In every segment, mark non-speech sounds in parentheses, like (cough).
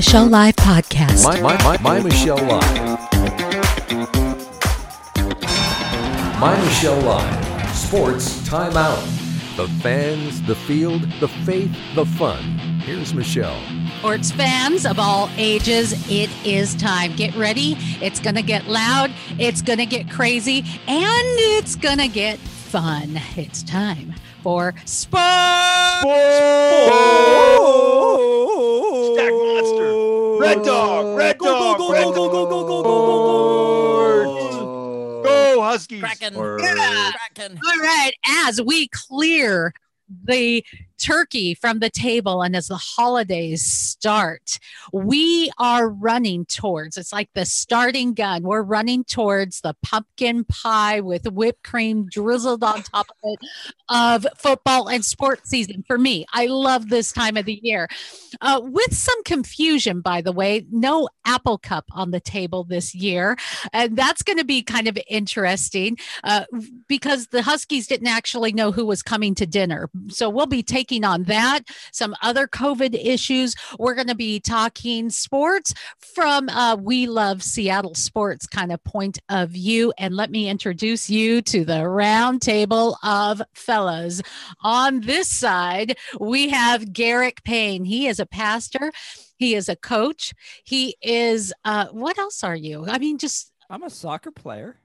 Michelle Live podcast. My, my, my, my Michelle Live. My Michelle Live. Sports timeout. The fans, the field, the faith, the fun. Here's Michelle. Sports fans of all ages, it is time. Get ready. It's going to get loud, it's going to get crazy, and it's going to get fun. It's time for Sports. Stack monster. Red dog. Red dog. Go, Red go, go, go, go, go, go, go, go, Go Huskies. Kraken. Or- Yeah. All right. As we clear the turkey from the table and as the holidays start, we are running towards it's like the starting gun. We're running towards the pumpkin pie with whipped cream drizzled on top of it of football and sports season for me. I love this time of the year. Uh, with some confusion, by the way, no apple cup on the table this year. And that's going to be kind of interesting uh, because the Huskies didn't actually know who was coming to dinner. So we'll be taking on that, some other COVID issues. We're going to be talking sports from uh, We Love Seattle Sports kind of point of view. And let me introduce you to the round table of fellas. On this side, we have Garrick Payne. He is a pastor. He is a coach. He is, uh, what else are you? I mean, just, I'm a soccer player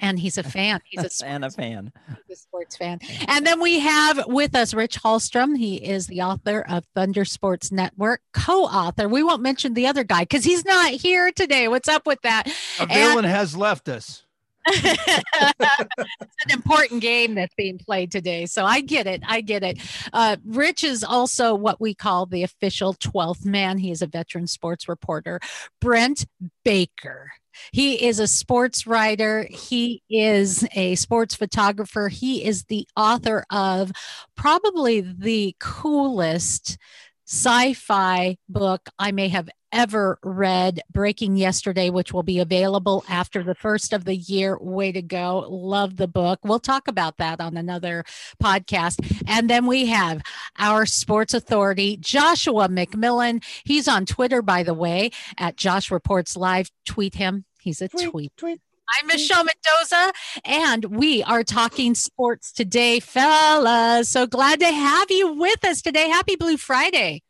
and he's a fan. He's (laughs) a and a sports fan. the sports fan. And then we have with us Rich Hallstrom. He is the author of Thunder Sports Network, co-author. We won't mention the other guy because he's not here today. What's up with that? A villain has left us. It's an important game that's being played today. So I get it. I get it. Uh, Rich is also what we call the official 12th man. He is a veteran sports reporter. Brent Baker. He is a sports writer. He is a sports photographer. He is the author of probably the coolest sci fi book I may have ever read, Breaking Yesterday, which will be available after the first of the year. Way to go. Love the book. We'll talk about that on another podcast. And then we have our sports authority, Joshua McMillan. He's on Twitter, by the way, at Josh Reports Live. Tweet him. He's a tweet. tweet. I'm Michelle Mendoza, and we are talking sports today, fellas. So glad to have you with us today. Happy Blue Friday.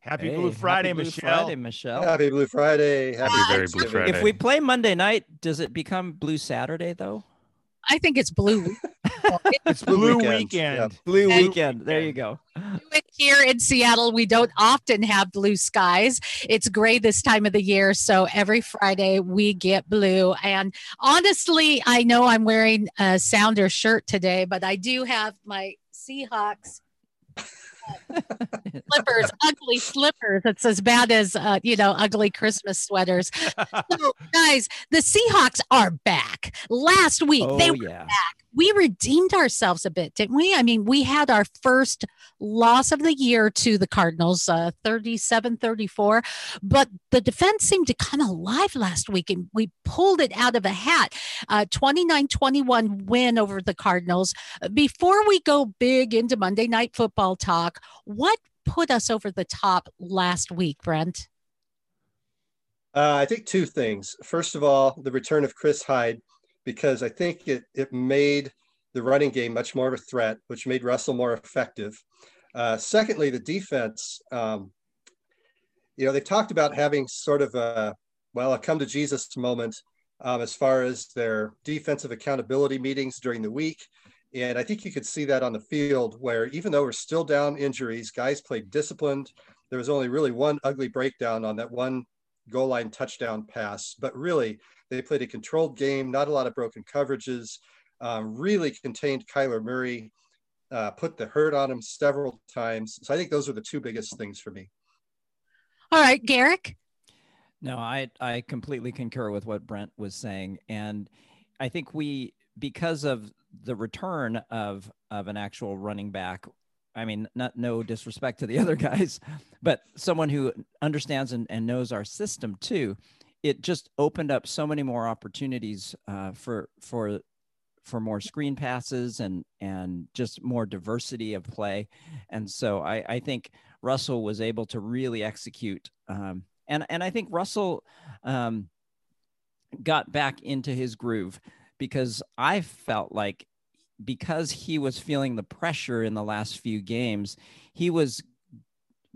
Happy Hey, Blue happy Friday, Blue Michelle. Friday, Michelle. Happy Blue Friday. Happy Happy very Blue Friday. If we play Monday night, does it become Blue Saturday though? I think it's blue. (laughs) It's Blue Blue weekend. Weekend. Yep. Blue And- weekend. There you go. Here in Seattle, we don't often have blue skies. It's gray this time of the year. So every Friday we get blue. And honestly, I know I'm wearing a Sounder shirt today, but I do have my Seahawks (laughs) slippers, ugly slippers. It's as bad as, uh, you know, ugly Christmas sweaters. (laughs) So, guys, the Seahawks are back. Last week, Oh they were yeah. We redeemed ourselves a bit, didn't we? I mean, we had our first loss of the year to the Cardinals, uh, 37 34, but the defense seemed to come alive last week and we pulled it out of a hat. 29 21 win over the Cardinals. Before we go big into Monday Night Football talk, what put us over the top last week, Brent? Uh, I think two things. First of all, the return of Chris Hyde, because I think it, it made the running game much more of a threat, which made Russell more effective. Uh, secondly, the defense, um, you know, they talked about having sort of a, well, a come to Jesus moment um, as far as their defensive accountability meetings during the week. And I think you could see that on the field where even though we're still down injuries, guys played disciplined. There was only really one ugly breakdown on that one goal line touchdown pass, but really they played a controlled game, not a lot of broken coverages, um, really contained Kyler Murray, uh, put the hurt on him several times. So I think those are the two biggest things for me. All right, Garrick. No, I I completely concur with what Brent was saying, and I think we because of the return of of an actual running back. I mean, not no disrespect to the (laughs) other guys, but someone who understands and, and knows our system too. It just opened up so many more opportunities uh, for for for more screen passes and and just more diversity of play. And so I, I think Russell was able to really execute. Um, and and I think Russell um, got back into his groove because I felt like because he was feeling the pressure in the last few games, he was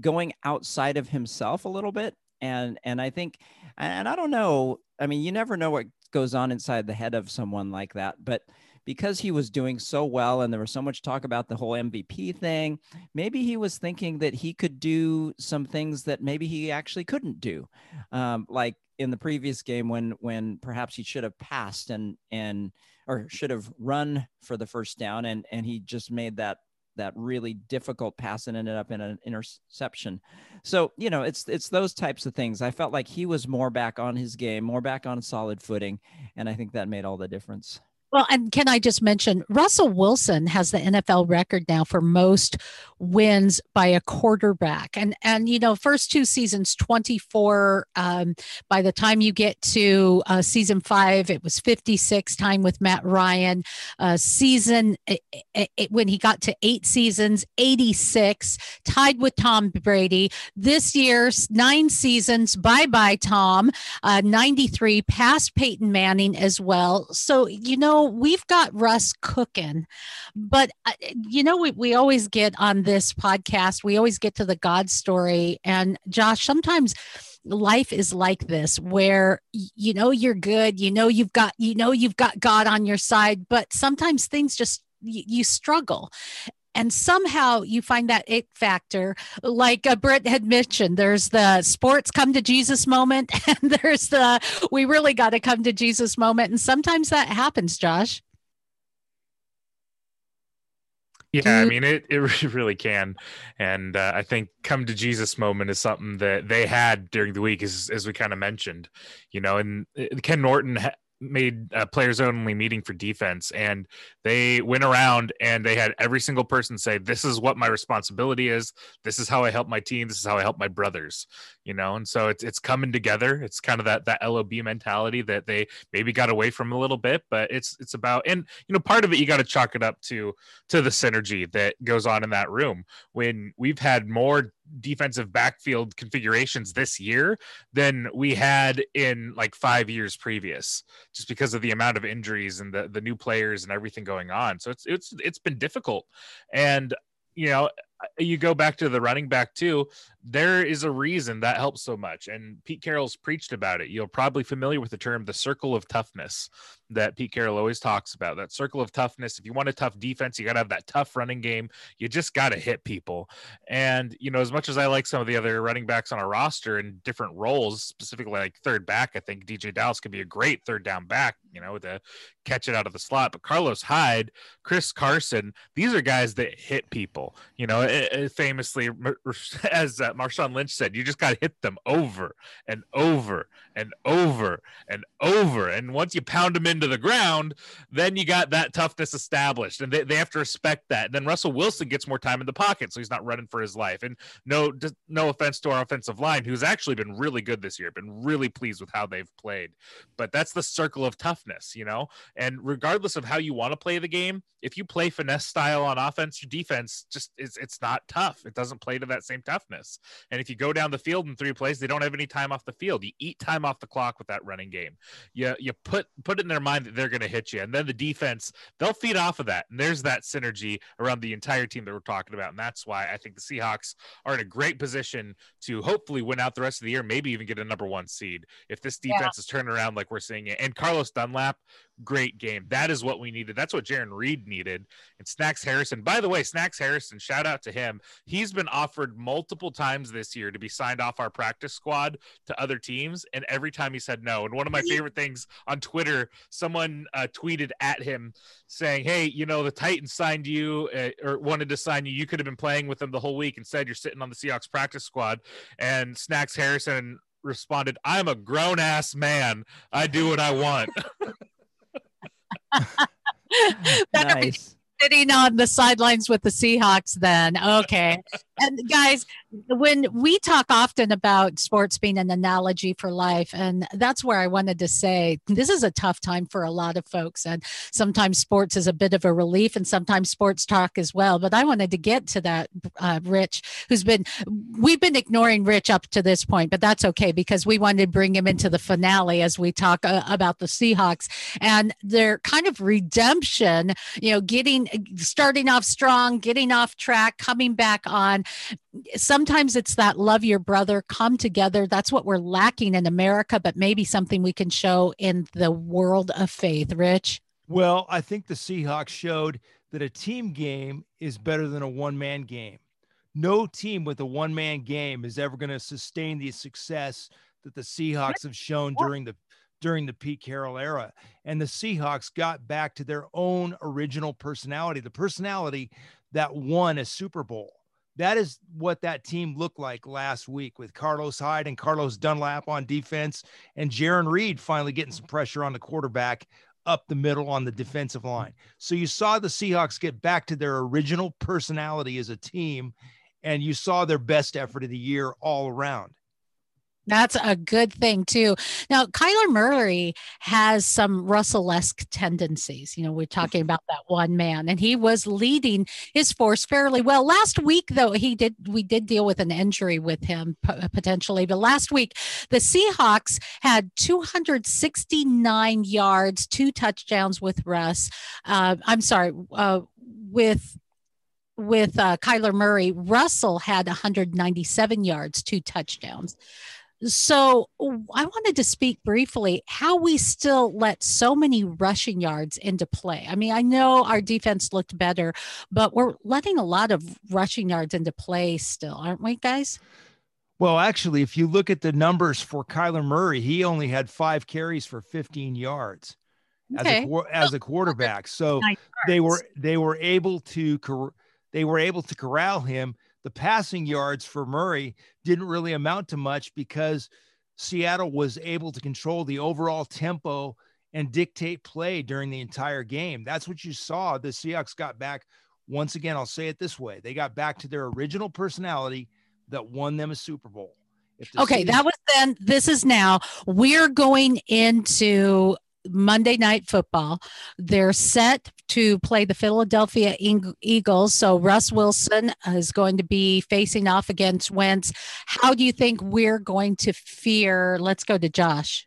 going outside of himself a little bit. And and I think and I don't know, I mean, you never know what goes on inside the head of someone like that, but because he was doing so well and there was so much talk about the whole MVP thing, maybe he was thinking that he could do some things that maybe he actually couldn't do. Um, like in the previous game when when perhaps he should have passed and and or should have run for the first down and and he just made that that really difficult pass and ended up in an interception. So, you know, it's it's those types of things. I felt like he was more back on his game, more back on solid footing, and I think that made all the difference. Well, and can I just mention Russell Wilson has the NFL record now for most wins by a quarterback, and and you know first two seasons twenty four. Um, by the time you get to uh, season five, it was fifty six. Time with Matt Ryan, uh, season it, it, when he got to eight seasons, eighty six, tied with Tom Brady. This year's nine seasons, bye bye Tom, uh, ninety three, past Peyton Manning as well. So you know we've got Russ cooking, but uh, you know, we, we always get on this podcast, we always get to the God story. And Josh, sometimes life is like this where you know you're good you know you've got you know you've got god on your side but sometimes things just you, you struggle and somehow you find that it factor like uh, brett had mentioned there's the sports come to jesus moment (laughs) and there's the we really got to come to jesus moment and sometimes that happens josh. Yeah i mean it, it (laughs) really can. And uh, i think come to jesus moment is something that they had during the week as, as we kind of mentioned you know and uh, ken norton ha- made a players only meeting for defense and they went around and they had every single person say this is what my responsibility is. This is how i help my team. This is how i help my brothers you know? And so it's it's coming together. It's kind of that that lob mentality that they maybe got away from a little bit but it's it's about and you know part of it you got to chalk it up to to the synergy that goes on in that room. When we've had more defensive backfield configurations this year than we had in like five years previous, just because of the amount of injuries and the the new players and everything going on. So it's it's it's been difficult, and you know you go back to the running back too there is a reason that helps so much and pete carroll's preached about it. You're probably familiar with the term the circle of toughness that pete carroll always talks about that circle of toughness. If you want a tough defense you got to have that tough running game. You just got to hit people. And you know as much as i like some of the other running backs on our roster in different roles specifically like third back i think DeeJay Dallas could be a great third down back you know to catch it out of the slot. But carlos hyde chris carson these are guys that hit people you know famously, (laughs) as uh, Marshawn Lynch said, you just got to hit them over and over and over and over. And once you pound them into the ground, then you got that toughness established, and they, they have to respect that. And then Russell Wilson gets more time in the pocket, so he's not running for his life. And no, no offense to our offensive line, who's actually been really good this year, been really pleased with how they've played. But that's the circle of toughness, you know. And regardless of how you want to play the game, if you play finesse style on offense, your defense just is it's not tough. It doesn't play to that same toughness. And if you go down the field in three plays, they don't have any time off the field. You eat time off the clock with that running game. You you put put it in their mind that they're going to hit you, and then the defense they'll feed off of that. And there's that synergy around the entire team that we're talking about, and that's why I think the Seahawks are in a great position to hopefully win out the rest of the year, maybe even get a number one seed if this defense yeah. is turning around like we're seeing it. And Carlos Dunlap, great game. That is what we needed. That's what Jarran Reed needed. And Snacks Harrison, by the way, Snacks Harrison, shout out to him. He's been offered multiple times this year to be signed off our practice squad to other teams. And every time he said no. And one of my favorite things on Twitter, someone uh, tweeted at him saying, Hey, you know, the Titans signed you uh, or wanted to sign you. You could have been playing with them the whole week. Instead, you're sitting on the Seahawks practice squad. And Snacks Harrison responded, I'm a grown ass man. I do what I want. (laughs) (laughs) nice. sitting on the sidelines with the Seahawks then. Okay. And guys, when we talk often about sports being an analogy for life, and that's where I wanted to say this is a tough time for a lot of folks, and sometimes sports is a bit of a relief, and sometimes sports talk as well. But I wanted to get to that, uh, Rich, who's been we've been ignoring Rich up to this point, but that's okay because we wanted to bring him into the finale as we talk uh, about the Seahawks and their kind of redemption. You know, getting starting off strong, getting off track, coming back on sometimes it's that love your brother come together that's what we're lacking in america but maybe something we can show in the world of faith rich Well, I think the Seahawks showed that a team game is better than a one man game. No team with a one man game is ever going to sustain the success that the Seahawks have shown during the during the Pete Carroll era. And the Seahawks got back to their own original personality, the personality that won a Super Bowl. That is what that team looked like last week with Carlos Hyde and Carlos Dunlap on defense and Jarran Reed finally getting some pressure on the quarterback up the middle on the defensive line. So you saw the Seahawks get back to their original personality as a team and you saw their best effort of the year all around. That's a good thing too. Now, Kyler Murray has some Russell-esque tendencies. You know, we're talking about that one man, and he was leading his force fairly well. Last week, though, he did we did deal with an injury with him potentially, but last week the Seahawks had 269 yards, two touchdowns with Russ. Uh, I'm sorry, uh, with with uh, Kyler Murray, Russell had 197 yards, two touchdowns. So I wanted to speak briefly how we still let so many rushing yards into play. I mean, I know our defense looked better, but we're letting a lot of rushing yards into play still, aren't we, guys? Well, actually, if you look at the numbers for Kyler Murray, he only had five carries for 15 yards as a as a quarterback. So they were they were able to cor- they were able to corral him. The passing yards for Murray didn't really amount to much because Seattle was able to control the overall tempo and dictate play during the entire game. That's what you saw. The Seahawks got back once again. I'll say it this way: they got back to their original personality that won them a Super Bowl. Okay, Seahawks- that was then. This is now. We're going into Monday Night Football. They're set to play the Philadelphia Eagles. So Russ Wilson is going to be facing off against Wentz. How do you think we're going to fear? Let's go to Josh.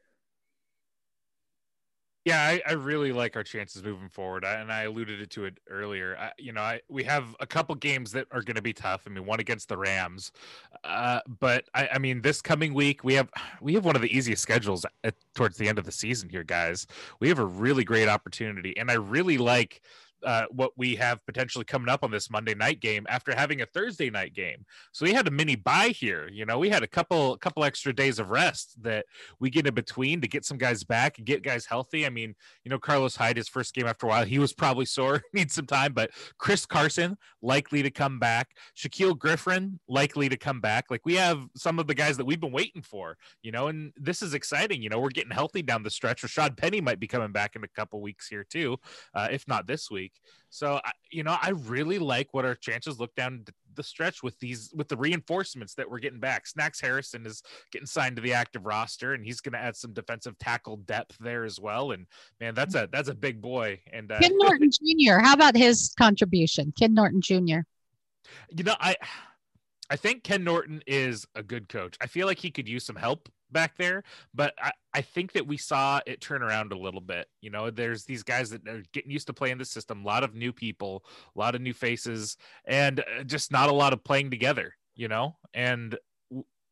Yeah, I, I really like our chances moving forward, I, and I alluded to it earlier. I, you know, I, we have a couple games that are going to be tough. I mean, one against the Rams, uh, but I, mean, this coming week we have (sighs) we have one of the easiest schedules at, towards the end of the season here, guys. We have a really great opportunity, and I really like uh, what we have potentially coming up on this Monday night game after having a Thursday night game. So we had a mini bye here. You know, we had a couple couple extra days of rest that we get in between to get some guys back and get guys healthy. I mean, you know, Carlos Hyde, his first game after a while, he was probably sore, (laughs) needs some time, but Chris Carson likely to come back. Shaquill Griffin likely to come back. Like we have some of the guys that we've been waiting for, you know, and this is exciting. You know, we're getting healthy down the stretch. Rashaad Penny might be coming back in a couple weeks here too, uh, if not this week. So, you know, I really like what our chances look down the stretch with these with the reinforcements that we're getting back. Snacks Harrison is getting signed to the active roster, and he's going to add some defensive tackle depth there as well. And man, that's a that's a big boy. And uh, Ken Norton Jr. How about his contribution? Ken Norton Jr. you know, I I think Ken Norton is a good coach. I feel like he could use some help back there, but I, I think that we saw it turn around a little bit. You know, there's these guys that are getting used to playing the system, a lot of new people, a lot of new faces, and uh, just not a lot of playing together, you know? And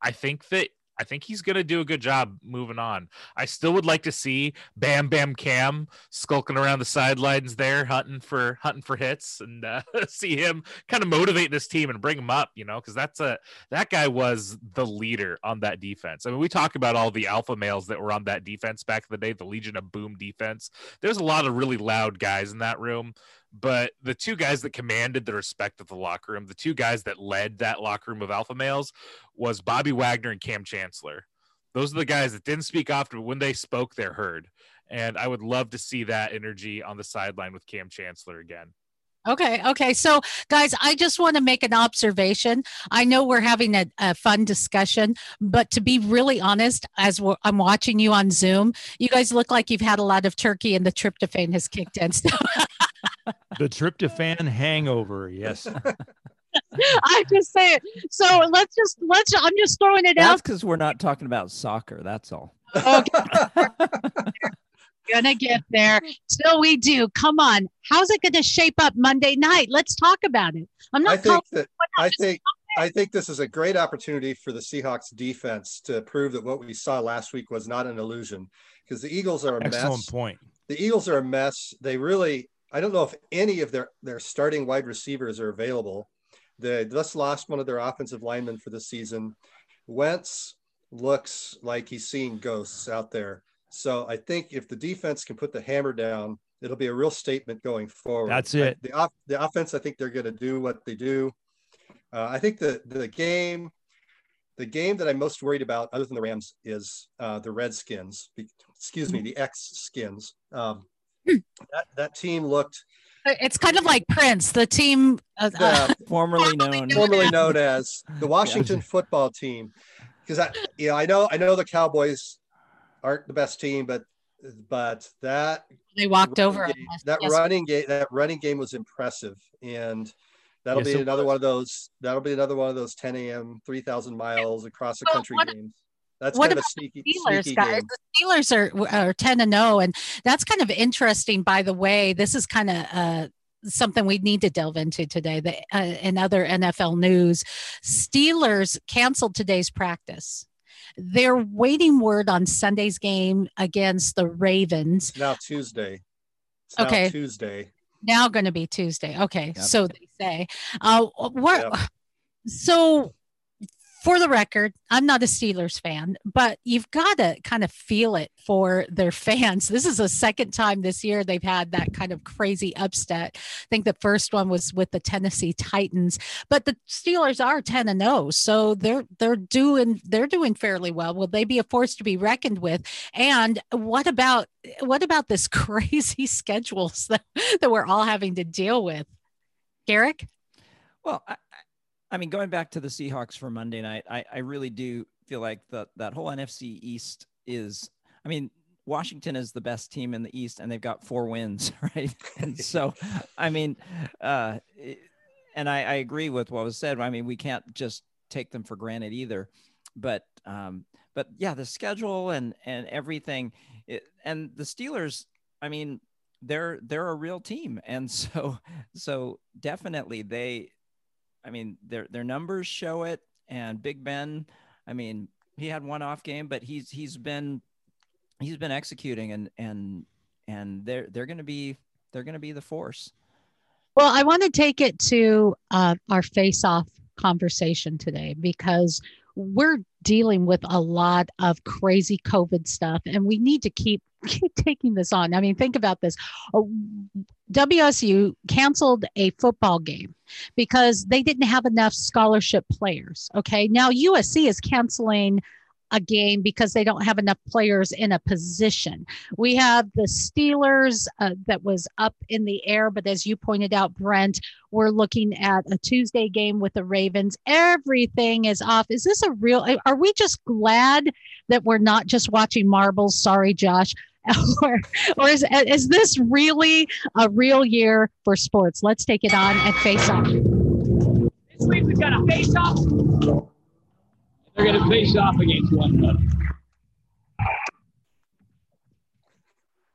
I think that I think he's going to do a good job moving on. I still would like to see Bam Bam Kam skulking around the sidelines there, hunting for hunting for hits, and uh, (laughs) see him kind of motivate this team and bring him up. You know, because that's a that guy was the leader on that defense. I mean, we talk about all the alpha males that were on that defense back in the day, the Legion of Boom defense. There's a lot of really loud guys in that room. But the two guys that commanded the respect of the locker room, the two guys that led that locker room of alpha males, was Bobby Wagner and Kam Chancellor. Those are the guys that didn't speak often, but when they spoke, they're heard. And I would love to see that energy on the sideline with Kam Chancellor again. Okay. Okay. So, guys, I just want to make an observation. I know we're having a, a fun discussion, but to be really honest, as I'm watching you on Zoom, you guys look like you've had a lot of turkey and the tryptophan has kicked in. (laughs) the tryptophan hangover. Yes. (laughs) I just say it. So let's just let's. I'm just throwing it That's out. That's because we're not talking about soccer. That's all. Okay. (laughs) gonna get there. Still, we do. Come on. How's it gonna shape up Monday night? Let's talk about it. I'm not. I think that. I think. I think this is a great opportunity for the Seahawks defense to prove that what we saw last week was not an illusion, because the Eagles are a Excellent mess. point. The Eagles are a mess. They really. I don't know if any of their their starting wide receivers are available. They just lost one of their offensive linemen for the season. Wentz looks like he's seeing ghosts out there. So I think if the defense can put the hammer down, it'll be a real statement going forward. That's it. The off, the offense, I think they're going to do what they do. Uh, I think the the game, the game that I'm most worried about, other than the Rams, is uh, the Redskins. Excuse me, the X Skins. Um, that that team looked. It's kind of like Prince, the team uh, uh, formerly known formerly known as the Washington football team. Because I, you know, I know I know the Cowboys aren't the best team, but but that they walked over game, that yes. running game that running game was impressive and that'll yes, be another was. one of those that'll be another one of those 10 a.m 3000 miles across the country what, games that's what kind about of sneaky, the Steelers, guys? game. The Steelers are, are 10 and 0, and that's kind of interesting, by the way. This is kind of uh, something we need to delve into today. The, uh, in other NFL news, Steelers canceled today's practice. They're waiting word on Sunday's game against the Ravens. It's now Tuesday. It's now okay. Tuesday. Now going to be Tuesday. Okay. Yep. So they say. Uh, what? Yep. So for the record, I'm not a Steelers fan, but you've got to kind of feel it for their (laughs) fans. This is the second time this year they've had that kind of crazy upset. I think the first one was with the Tennessee Titans, but the Steelers are 10 and 0, so they're they're doing they're doing fairly well. Will they be a force to be reckoned with? And what about what about this (laughs) crazy schedules that, that we're all having to deal with? Garrick? Well, I, I mean, going back to the Seahawks for Monday night, I, I really do feel like that that whole NFC East is. I mean, Washington is the best team in the East, and they've got four wins, (laughs) right? And (laughs) so, I mean, uh, and I, I agree with what was said. I mean, we can't just take them for granted either. But um, but yeah, the schedule and and everything, it, and the Steelers. I mean, they're they're a real team, and (laughs) so so definitely they I mean, their their numbers show it. And Big Ben, I mean, he had one off game, but he's he's been he's been executing, and and and they're they're going to be they're going to be the force. Well, I want to take it to uh, our face off conversation today because we're dealing with a lot of crazy COVID stuff, and we need to keep (laughs) keep taking this on. I mean, think about this. Oh, WSU canceled a football game because they didn't have enough scholarship players. Okay. Now USC is canceling a game because they don't have enough players in a position. We have the Steelers uh, that was up in the air, but as you pointed out, Brent, we're looking at a Tuesday game with the Ravens. Everything is off. Is this a real? Are we just glad that we're not just watching marbles? Sorry, Josh. (laughs) or, or is, is this really a real year for sports? Let's take it on at Face Off. This week we've got a face off. They're going to face off against one another.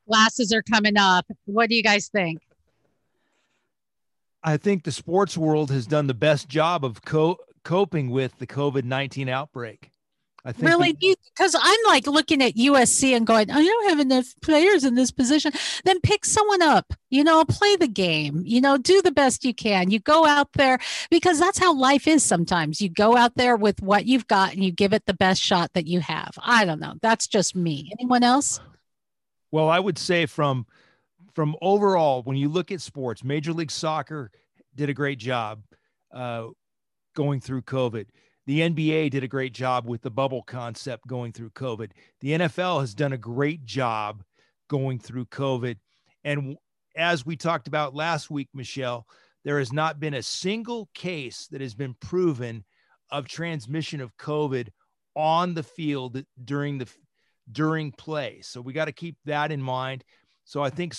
Glasses are coming up. What do you guys think? I think the sports world has done the best job of co- coping with the COVID 19 outbreak. I think really because I'm like looking at USC and going, I don't have enough players in this position. Then pick someone up, you know, play the game, you know, do the best you can. You go out there because that's how life is sometimes. You go out there with what you've got and you give it the best shot that you have. I don't know. That's just me. Anyone else? Well, I would say from from overall, when you look at sports, Major League Soccer did a great job uh, going through COVID. The NBA did a great job with the bubble concept going through COVID. The NFL has done a great job going through COVID. And as we talked about last week, Michelle, there has not been a single case that has been proven of transmission of COVID on the field during the during play. So we got to keep that in mind. So I think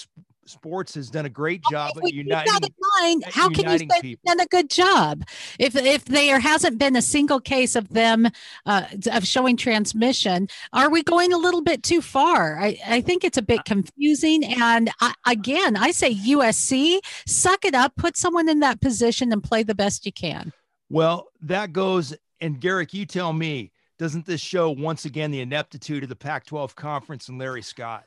sports has done a great job okay, of uniting. Mind, how can you say people. done a good job if if there hasn't been a single case of them uh, of showing transmission? Are we going a little bit too far? I, I think it's a bit confusing. And I, again, I say USC, suck it up, put someone in that position, and play the best you can. Well, that goes. And Garrick, you tell me doesn't this show once again the ineptitude of the Pac 12 conference and Larry Scott?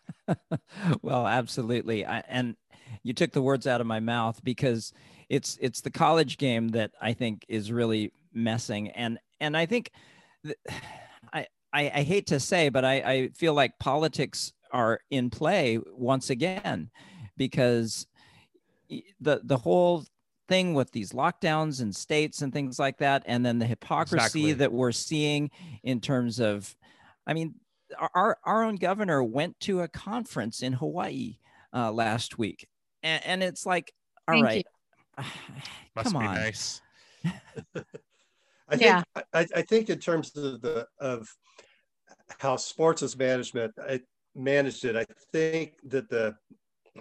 (laughs) well, absolutely. I, and you took the words out of my mouth because it's it's the college game that I think is really messing and and I think th- (sighs) I, I, I hate to say but I, I feel like politics are in play once again because the the whole thing with these lockdowns and states and things like that and then the hypocrisy exactly. that we're seeing in terms of i mean our our own governor went to a conference in hawaii uh, last week and, and it's like all Thank right (sighs) Must come on nice (laughs) I think yeah. I, I, think in terms of the of how sports is management I managed it I think that the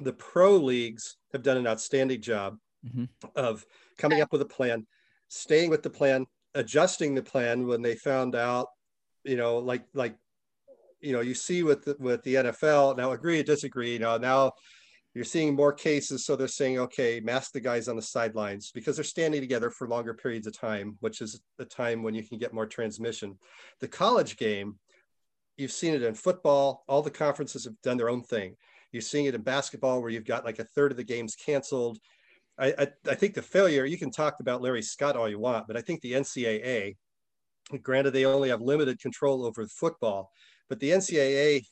the pro leagues have done an outstanding job mm-hmm. of coming up with a plan, staying with the plan, adjusting the plan when they found out, you know, like like you know, you see with the, with the NFL now agree or disagree. You know, now you're seeing more cases, so they're saying, okay, mask the guys on the sidelines because they're standing together for longer periods of time, which is the time when you can get more transmission. The college game, you've seen it in football. All the conferences have done their own thing. You're seeing it in basketball where you've got like a third of the games canceled. I, I, I think the failure, you can talk about Larry Scott all you want, but I think the NCAA, granted, they only have limited control over football, but the NCAA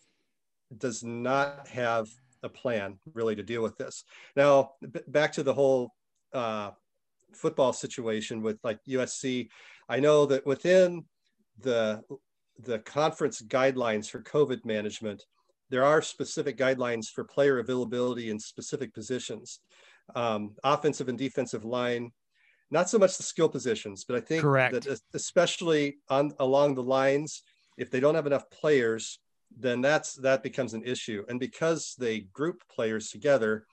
does not have a plan really to deal with this. Now, b- back to the whole uh, football situation with like USC, I know that within the the conference guidelines for COVID management, there are specific guidelines for player availability in specific positions um, offensive and defensive line. Not so much the skill positions, but I think Correct. that especially on along the lines, if they don't have enough players, then that's that becomes an issue. And because they group players together,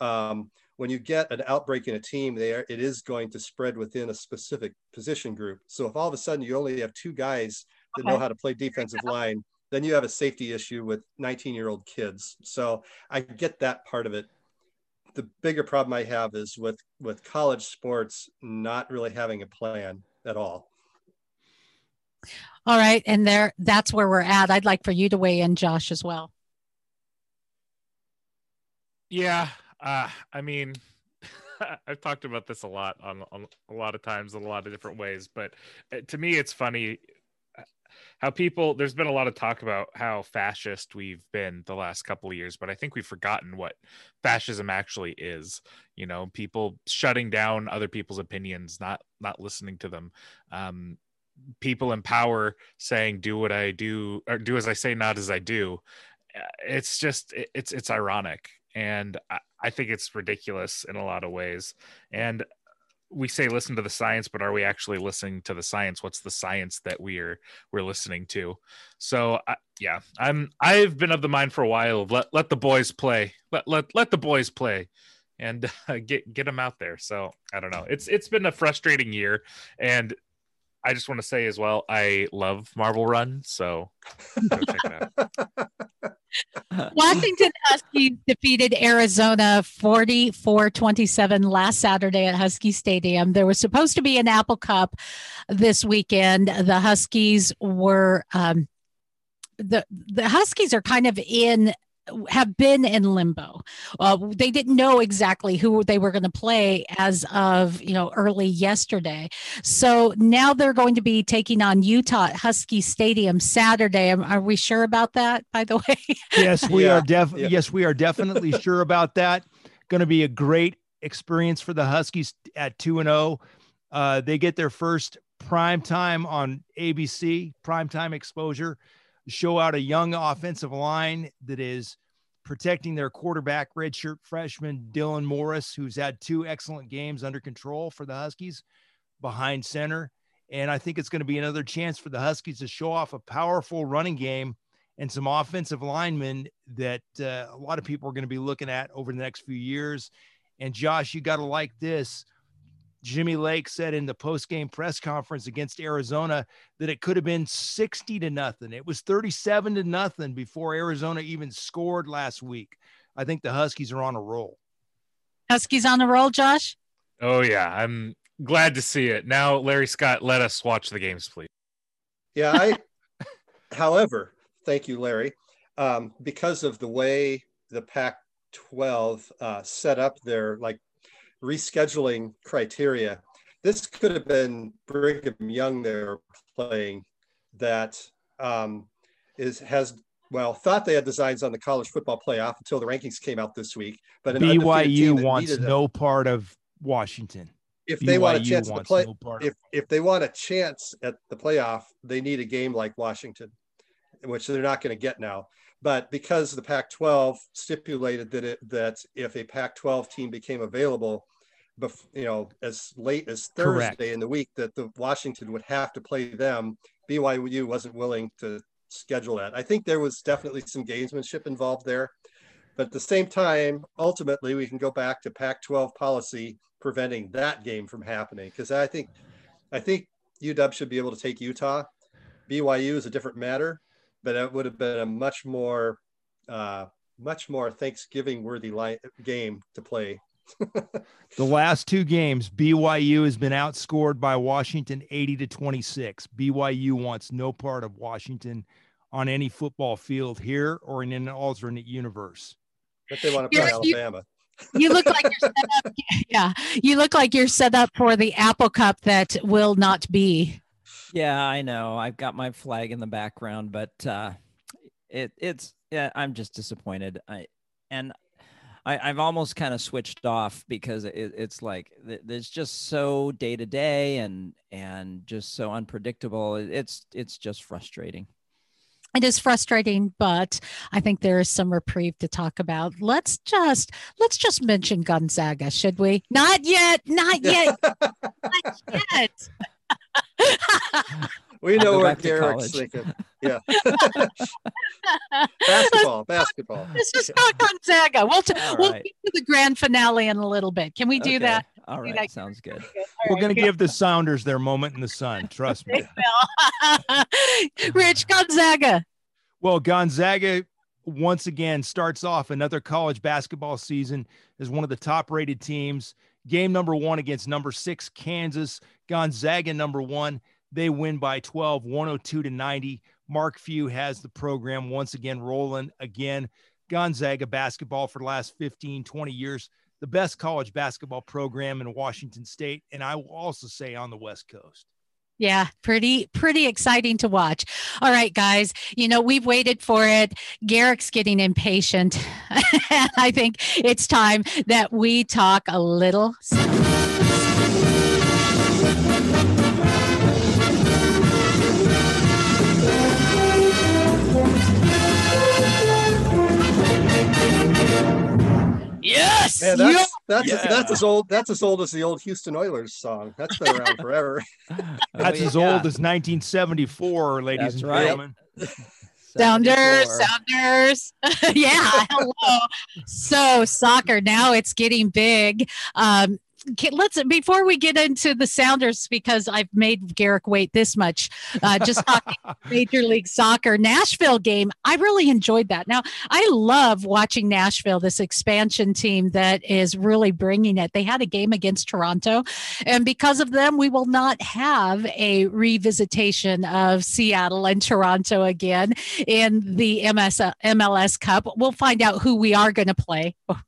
um, when you get an outbreak in a team, there it is going to spread within a specific position group. So if all of a sudden you only have two guys that okay. know how to play defensive line, then you have a safety issue with 19 year old kids. So I get that part of it the bigger problem I have is with with college sports not really having a plan at all. All right, and there that's where we're at. I'd like for you to weigh in, Josh, as well. Yeah, uh, I mean, (laughs) I've talked about this a lot on, on a lot of times in a lot of different ways, but uh, to me, it's funny how people there's been a lot of talk about how fascist we've been the last couple of years but i think we've forgotten what fascism actually is you know people shutting down other people's opinions not not listening to them. Um, people in power saying do what i do or do as i say not as i do. Uh, it's just it's it's ironic. And I, I think it's ridiculous in a lot of ways. And we say listen to the science but are we actually listening to the science? What's the science that we're we're listening to? So I, yeah i'm i've been of the mind for a while of let let the boys play let let, let the boys play and uh, get get them out there. So i don't know. It's it's been a frustrating year and i just want to say as well i love marvel run so go check it out (laughs) (laughs) Washington Huskies defeated Arizona 44 27 last Saturday at Husky Stadium. There was supposed to be an Apple Cup this weekend. The Huskies were. Um, the the Huskies are kind of in have been in limbo. Uh, they didn't know exactly who they were going to play as of you know early yesterday. So now they're going to be taking on Utah at Husky Stadium Saturday. Are we sure about that? By the (laughs) way, yes, we yeah. are def. Yeah. Yes, we are definitely (laughs) sure about that. Going to be a great experience for the Huskies at two and zero. Oh. Uh, they get their first prime time on ABC, prime time exposure show out a young offensive line that is protecting their quarterback, redshirt freshman Dylan Morris, who's had two excellent games under control for the Huskies behind center. And I think it's going to be another chance for the Huskies to show off a powerful running game and some offensive linemen that uh, a lot of people are going to be looking at over the next few years. And Josh, you got to like this. Jimmy Lake said in the post-game press conference against Arizona that it could have been 60 to nothing. It was 37 to nothing before Arizona even scored last week. I think the Huskies are on a roll. Huskies on a roll, Josh? Oh yeah, I'm glad to see it. Now, Larry Scott, let us watch the games, please. Yeah, I (laughs) however, thank you, Larry. Um, because of the way the Pac 12 uh, set up their like rescheduling criteria. This could have been Brigham Young they're playing that um, is has well thought they had designs on the college football playoff until the rankings came out this week. But BYU wants no a, part of Washington. If BYU they want a chance to play, no if if they want a chance at the playoff, they need a game like Washington, which they're not going to get now. But because the Pac-12 stipulated that it that if a Pac-12 team became available, bef- you know, as late as Thursday Correct. in the week, that the Washington would have to play them. BYU wasn't willing to schedule that. I think there was definitely some gamesmanship involved there. But at the same time, ultimately, we can go back to Pac-12 policy preventing that game from happening because I think, I think UW should be able to take Utah. BYU is a different matter, but it would have been a much more uh, much more Thanksgiving worthy li- game to play. (laughs) the last two games, BYU has been outscored by Washington 80 to 26. BYU wants no part of Washington on any football field here or in an alternate universe. But they want to play Alabama. You, (laughs) you look like you're set up. Yeah, you look like you're set up for the Apple Cup that will not be. Yeah, I know. I've got my flag in the background, but uh, it it's yeah. I'm just disappointed. I and I—I've almost kind of switched off because it, it's like it's just so day to day and and just so unpredictable. It's it's just frustrating. It is frustrating, but I think there is some reprieve to talk about. Let's just let's just mention Gonzaga, should we? Not yet, not yet, (laughs) not yet. (laughs) we know where Garrett's thinking. (laughs) Yeah. (laughs) basketball, basketball. Let's just talk Gonzaga. We'll, t- we'll get to the grand finale in a little bit. Can we do okay. that? All right. That? Sounds good. We're right. going to give the Sounders their moment in the sun. Trust me. Rich Gonzaga. Well, Gonzaga once again starts off another college basketball season as one of the top rated teams. Game number one against number six, Kansas. Gonzaga, number one. They win by 12, 102 to 90. Mark Few has the program once again rolling again. Gonzaga basketball for the last 15, 20 years, the best college basketball program in Washington State. And I will also say on the West Coast. Yeah, pretty pretty exciting to watch. All right, guys. You know, we've waited for it. Garrick's getting impatient. (laughs) I think it's time that we talk a little. Yes. Man, that's yeah. that's yeah. that's as old that's as old as the old Houston Oilers song. That's been around (laughs) forever. that's as old as 1974, ladies that's and right. gentlemen. (laughs) Sounders, Sounders. (laughs) yeah, hello. So soccer now it's getting big. Um, let's before we get into the Sounders because I've made Garrick wait this much. Uh, just talking (laughs) Major League Soccer Nashville game. I really enjoyed that. Now I love watching Nashville, this expansion team that is really bringing it. They had a game against Toronto, and because of them, we will not have a revisitation of Seattle and Toronto again in the MS MLS Cup. We'll find out who we are going to play. Oh,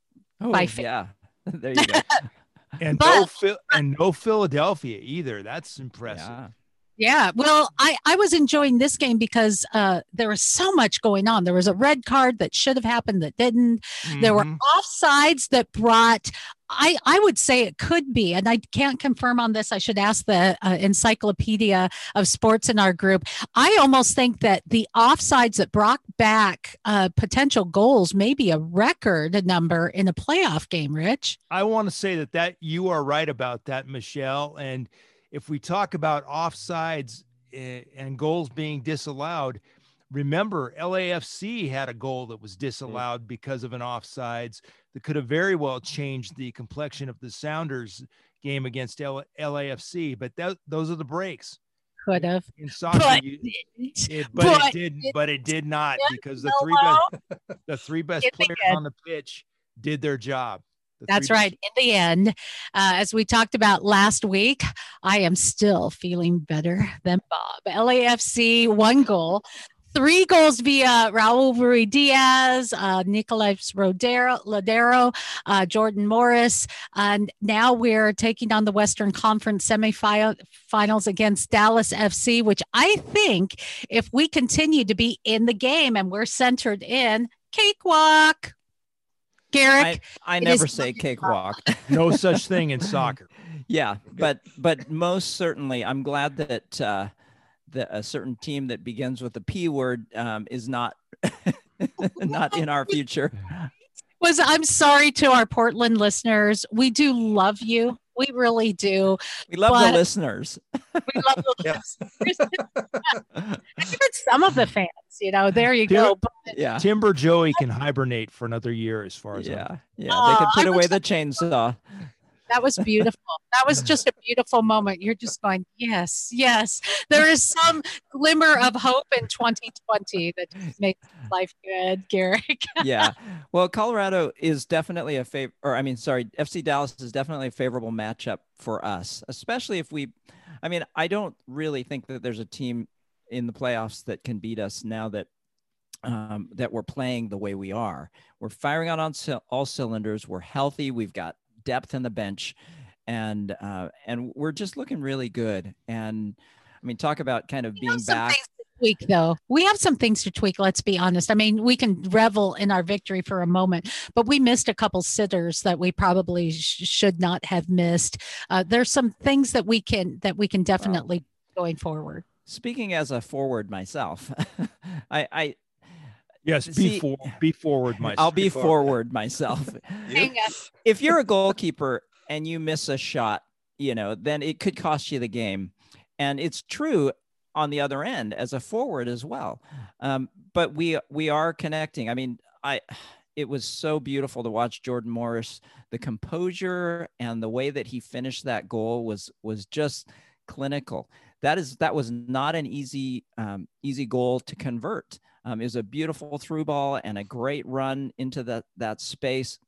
by yeah. (laughs) There you go (laughs) and but, no and no Philadelphia either. That's impressive. Yeah. Yeah, well, I, I was enjoying this game because uh, there was so much going on. There was a red card that should have happened that didn't. There were Mhm. offsides that brought. I I would say it could be, and I can't confirm on this. I should ask the uh, encyclopedia of sports in our group. I almost think that the offsides that brought back uh, potential goals may be a record number in a playoff game. Rich, I want to say that that you are right about that, Michelle. And if we talk about offsides eh, and goals being disallowed, remember LAFC had a goal that was disallowed because of an offsides that could have very well changed the complexion of the Sounders game against L- LAFC. But that, those are the breaks could have. in soccer. But- you- it, but, it did, it but it did not because the three best, the three best In players end. on the pitch did their job. That's right. In the end, uh, as we talked about last week, I am still feeling better than Bob. LAFC, one goal. Three goals via Raul Ruidíaz, uh, Nicolas Rodero, Lodeiro, uh, Jordan Morris. And now we're taking on the Western Conference semifinals against Dallas FC, which I think if we continue to be in the game and we're centered in cakewalk. Garrick, I, I never say cakewalk. (laughs) No such thing in soccer. (laughs) yeah, but but most certainly, I'm glad that uh, the, a certain team that begins with a P word um, is not (laughs) not in our future. was I'm sorry to our Portland listeners. We do love you. We really do. We love But- the listeners. We love the (laughs) Yes. listeners. (laughs) Even some of the fans, you know, there you go. But yeah, Timber Joey can hibernate for another year, as far as I'm yeah, yeah. They can I put away the chainsaw. That was beautiful. That was just a beautiful moment. You're just going, yes, yes. There is some glimmer of hope in 2020 that makes life good, Garrick. (laughs) yeah. Well, Colorado is definitely a favor, or I mean, sorry, FC Dallas is definitely a favorable matchup for us, especially if we. I mean, I don't really think that there's a team in the playoffs that can beat us now that um, that we're playing the way we are. We're firing on all, all cylinders. We're healthy. We've got depth in the bench, and uh, and we're just looking really good. And I mean, talk about kind of We being back. Week though. We have some things to tweak. Let's be honest. I mean, we can revel in our victory for a moment, but we missed a couple sitters that we probably sh- should not have missed. Uh, there's some things that we can that we can definitely going forward. Speaking as a forward myself, (laughs) I, I yes, be See- for, be forward, my (laughs) I'll be Before- forward myself. (laughs) Hang on. if you're a goalkeeper and you miss a shot, you know, then it could cost you the game. And it's true on the other end as a forward as well. Um, but we we are connecting. I mean, I it was so beautiful to watch Jordan Morris. The composure and the way that he finished that goal was was just clinical. That is that was not an easy um, easy goal to convert. Um, it was a beautiful through ball and a great run into that that space.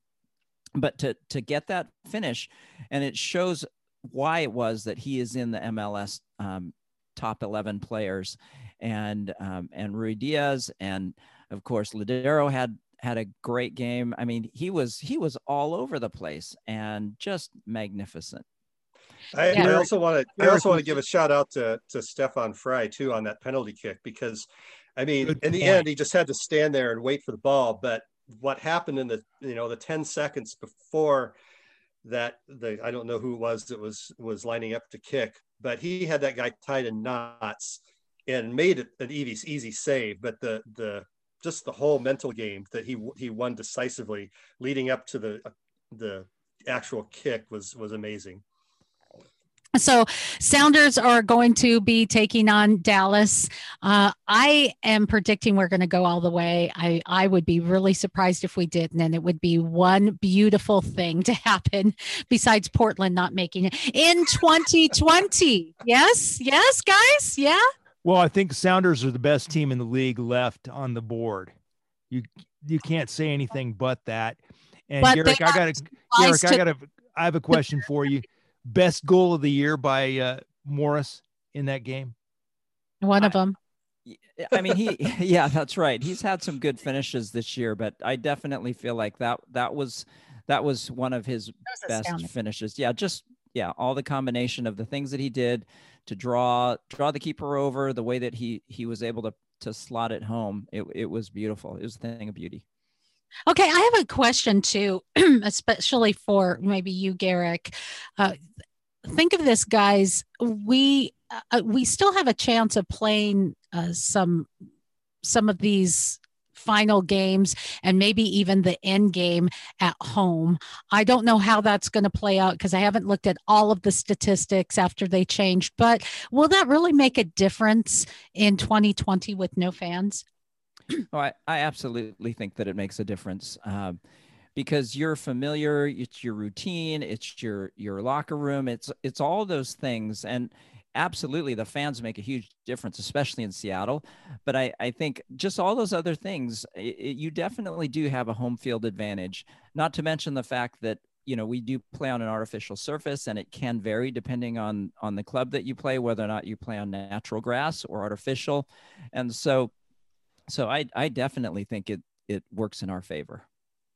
But to to get that finish and it shows why it was that he is in the MLS um, top 11 players. And um, and Ruidíaz and of course Lodeiro had had a great game. I mean he was he was all over the place and just magnificent. I, I also want to. I also want to give a shout out to to Stefan Frei too on that penalty kick because, I mean, Good in the end, he just had to stand there and wait for the ball. But what happened in the you know the ten seconds before that, the I don't know who it was that was was lining up to kick, but he had that guy tied in knots and made it an easy easy save. But the the just the whole mental game that he he won decisively leading up to the the actual kick was was amazing. So Sounders are going to be taking on Dallas. Uh, I am predicting we're going to go all the way. I, I would be really surprised if we didn't, and it would be one beautiful thing to happen besides Portland not making it in 2020. yes, yes, guys, yeah. Well, I think Sounders are the best team in the league left on the board. You you can't say anything but that. And But Garrick, I got to Garrick, I got to I have a question for you. Best goal of the year by uh, Morris in that game. one of them. I mean, he, (laughs) yeah, that's right. He's had some good finishes this year, but I definitely feel like that that was that was one of his best astounding. finishes. Yeah, just yeah, all the combination of the things that he did to draw draw the keeper over the way that he he was able to to slot it home. It it was beautiful. It was a thing of beauty. Okay, I have a question too, (clears throat) especially for maybe you, Garrick. Uh, think of this, guys. We uh, we still have a chance of playing uh, some some of these final games and maybe even the end game at home. I don't know how that's going to play out because I haven't looked at all of the statistics after they changed, but will that really make a difference in 2020 with no fans? Oh, I, I absolutely think that it makes a difference. Um, because you're familiar, it's your routine, it's your your locker room, it's it's all those things, and absolutely the fans make a huge difference especially in seattle but i, I think just all those other things it, you definitely do have a home field advantage not to mention the fact that you know we do play on an artificial surface and it can vary depending on on the club that you play whether or not you play on natural grass or artificial and so so i i definitely think it it works in our favor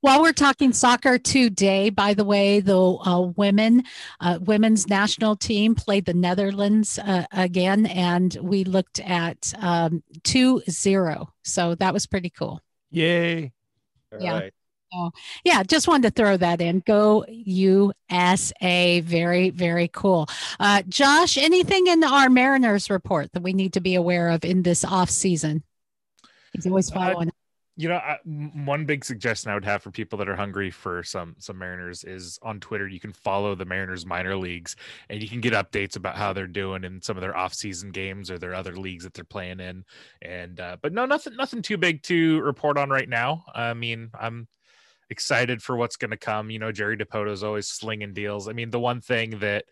while we're talking soccer today, by the way, the uh, women, uh, women's national team played the Netherlands uh, again, and we looked at um, 2 0. So that was pretty cool. Yay. All Yeah. right. Oh, yeah, just wanted to throw that in. Go USA. Very, very cool. Uh, Josh, anything in our Mariners report that we need to be aware of in this off season? He's always Uh, you know I, one big suggestion i would have for people that are hungry for some some mariners is on twitter you can follow the mariners minor leagues and you can get updates about how they're doing in some of their off-season games or their other leagues that they're playing in. And uh, but no nothing nothing too big to report on right now. I mean i'm excited for what's going to come. You know jerry Dipoto is always slinging deals. I mean the one thing that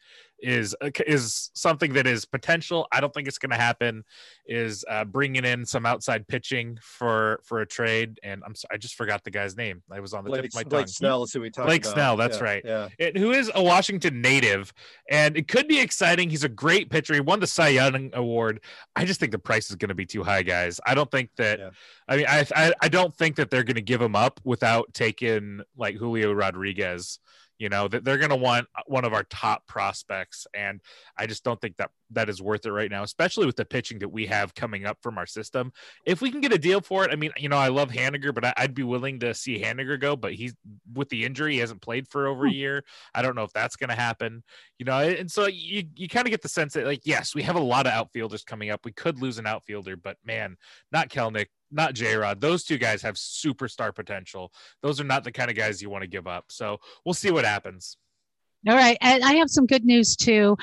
is uh, is something that is potential i don't think it's going to happen is uh, bringing in some outside pitching for for a trade. And I'm sorry, I just forgot the guy's name. I was on the Blake, tip of my tongue. Blake. Snell is who we talked Blake about. Snell, that's Yeah, right. Yeah. It, who is a Washington native, and it could be exciting. He's a great pitcher. He won the Cy Young Award. I just think the price is going to be too high, guys. I don't think that. Yeah. I mean, I, I I don't think that they're going to give him up without taking like Julio Rodriguez. You know that they're going to want uh, one of our top prospects, and I just don't think that that is worth it right now, especially with the pitching that we have coming up from our system. If we can get a deal for it, I mean, you know, I love Haniger, but I, I'd be willing to see Haniger go. But he's with the injury, he hasn't played for over a hmm. year. I don't know if that's going to happen. You know, and so you you kind of get the sense that like, yes, we have a lot of outfielders coming up. We could lose an outfielder, but man, not Kelenic, not J Rod. Those two guys have superstar potential. Those are not the kind of guys you want to give up. So we'll see what happens. All right. And I have some good news too.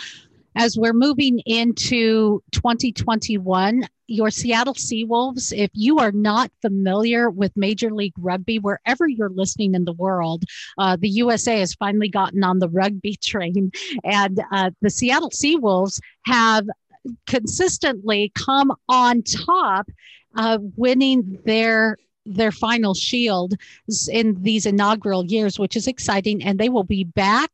As we're moving into 2021, your Seattle Seawolves, if you are not familiar with Major League Rugby, wherever you're listening in the world, uh, the USA has finally gotten on the rugby (laughs) train. And uh, the Seattle Seawolves have consistently come on top, uh, winning their their final shield in these inaugural years, which is exciting. And they will be back